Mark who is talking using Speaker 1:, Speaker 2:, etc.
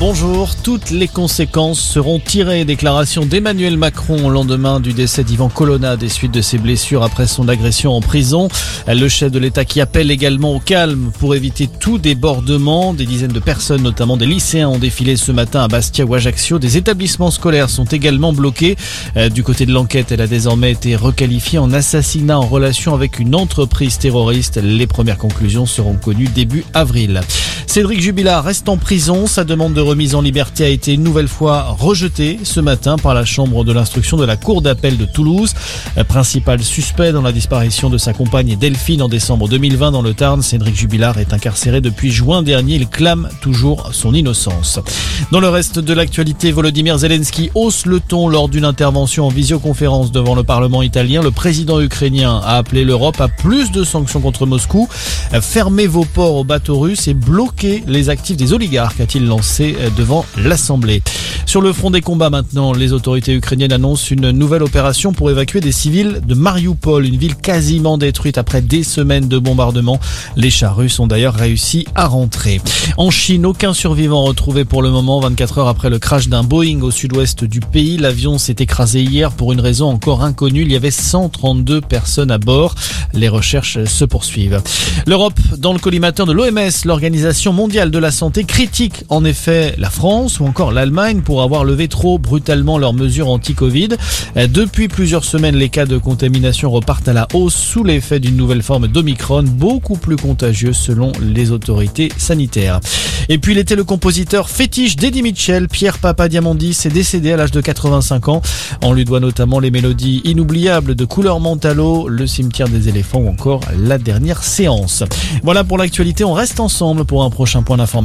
Speaker 1: Bonjour, toutes les conséquences seront tirées. Déclaration d'Emmanuel Macron au lendemain du décès d'Ivan Colonna des suites de ses blessures après son agression en prison. Le chef de l'État qui appelle également au calme pour éviter tout débordement. Des dizaines de personnes, notamment des lycéens, ont défilé ce matin à Bastia ou Ajaccio. Des établissements scolaires sont également bloqués. Euh, du côté de l'enquête, elle a désormais été requalifiée en assassinat en relation avec une entreprise terroriste. Les premières conclusions seront connues début avril. Cédric Jubilard reste en prison. Remise en liberté a été une nouvelle fois rejetée ce matin par la chambre de l'instruction de la Cour d'appel de Toulouse. Principal suspect dans la disparition de sa compagne Delphine en décembre 2020 dans le Tarn, Cédric Jubilard est incarcéré depuis juin dernier. Il clame toujours son innocence. Dans le reste de l'actualité, Volodymyr Zelensky hausse le ton lors d'une intervention en visioconférence devant le Parlement italien. Le président ukrainien a appelé l'Europe à plus de sanctions contre Moscou. Fermez vos ports aux bateaux russes et bloquez les actifs des oligarques, a-t-il lancé euh, devant l'Assemblée. Sur le front des combats maintenant, les autorités ukrainiennes annoncent une nouvelle opération pour évacuer des civils de Mariupol, une ville quasiment détruite après des semaines de bombardements. Les chars russes ont d'ailleurs réussi à rentrer. En Chine, aucun survivant retrouvé pour le moment. 24 heures après le crash d'un Boeing au sud-ouest du pays, l'avion s'est écrasé hier pour une raison encore inconnue. Il y avait 132 personnes à bord. Les recherches se poursuivent. L'Europe, dans le collimateur de l'OMS, l'Organisation mondiale de la santé, critique en effet la France ou encore l'Allemagne pour avoir levé trop brutalement leurs mesures anti-Covid. Depuis plusieurs semaines, les cas de contamination repartent à la hausse sous l'effet d'une nouvelle forme d'Omicron, beaucoup plus contagieuse selon les autorités sanitaires. Et puis il était le compositeur fétiche d'Eddie Mitchell, Pierre Papa Diamandis, est décédé à l'âge de 85 ans. On lui doit notamment les mélodies inoubliables de Couleur Mentalo, Le cimetière des éléphants ou encore La dernière séance. Voilà pour l'actualité, on reste ensemble pour un prochain point d'information.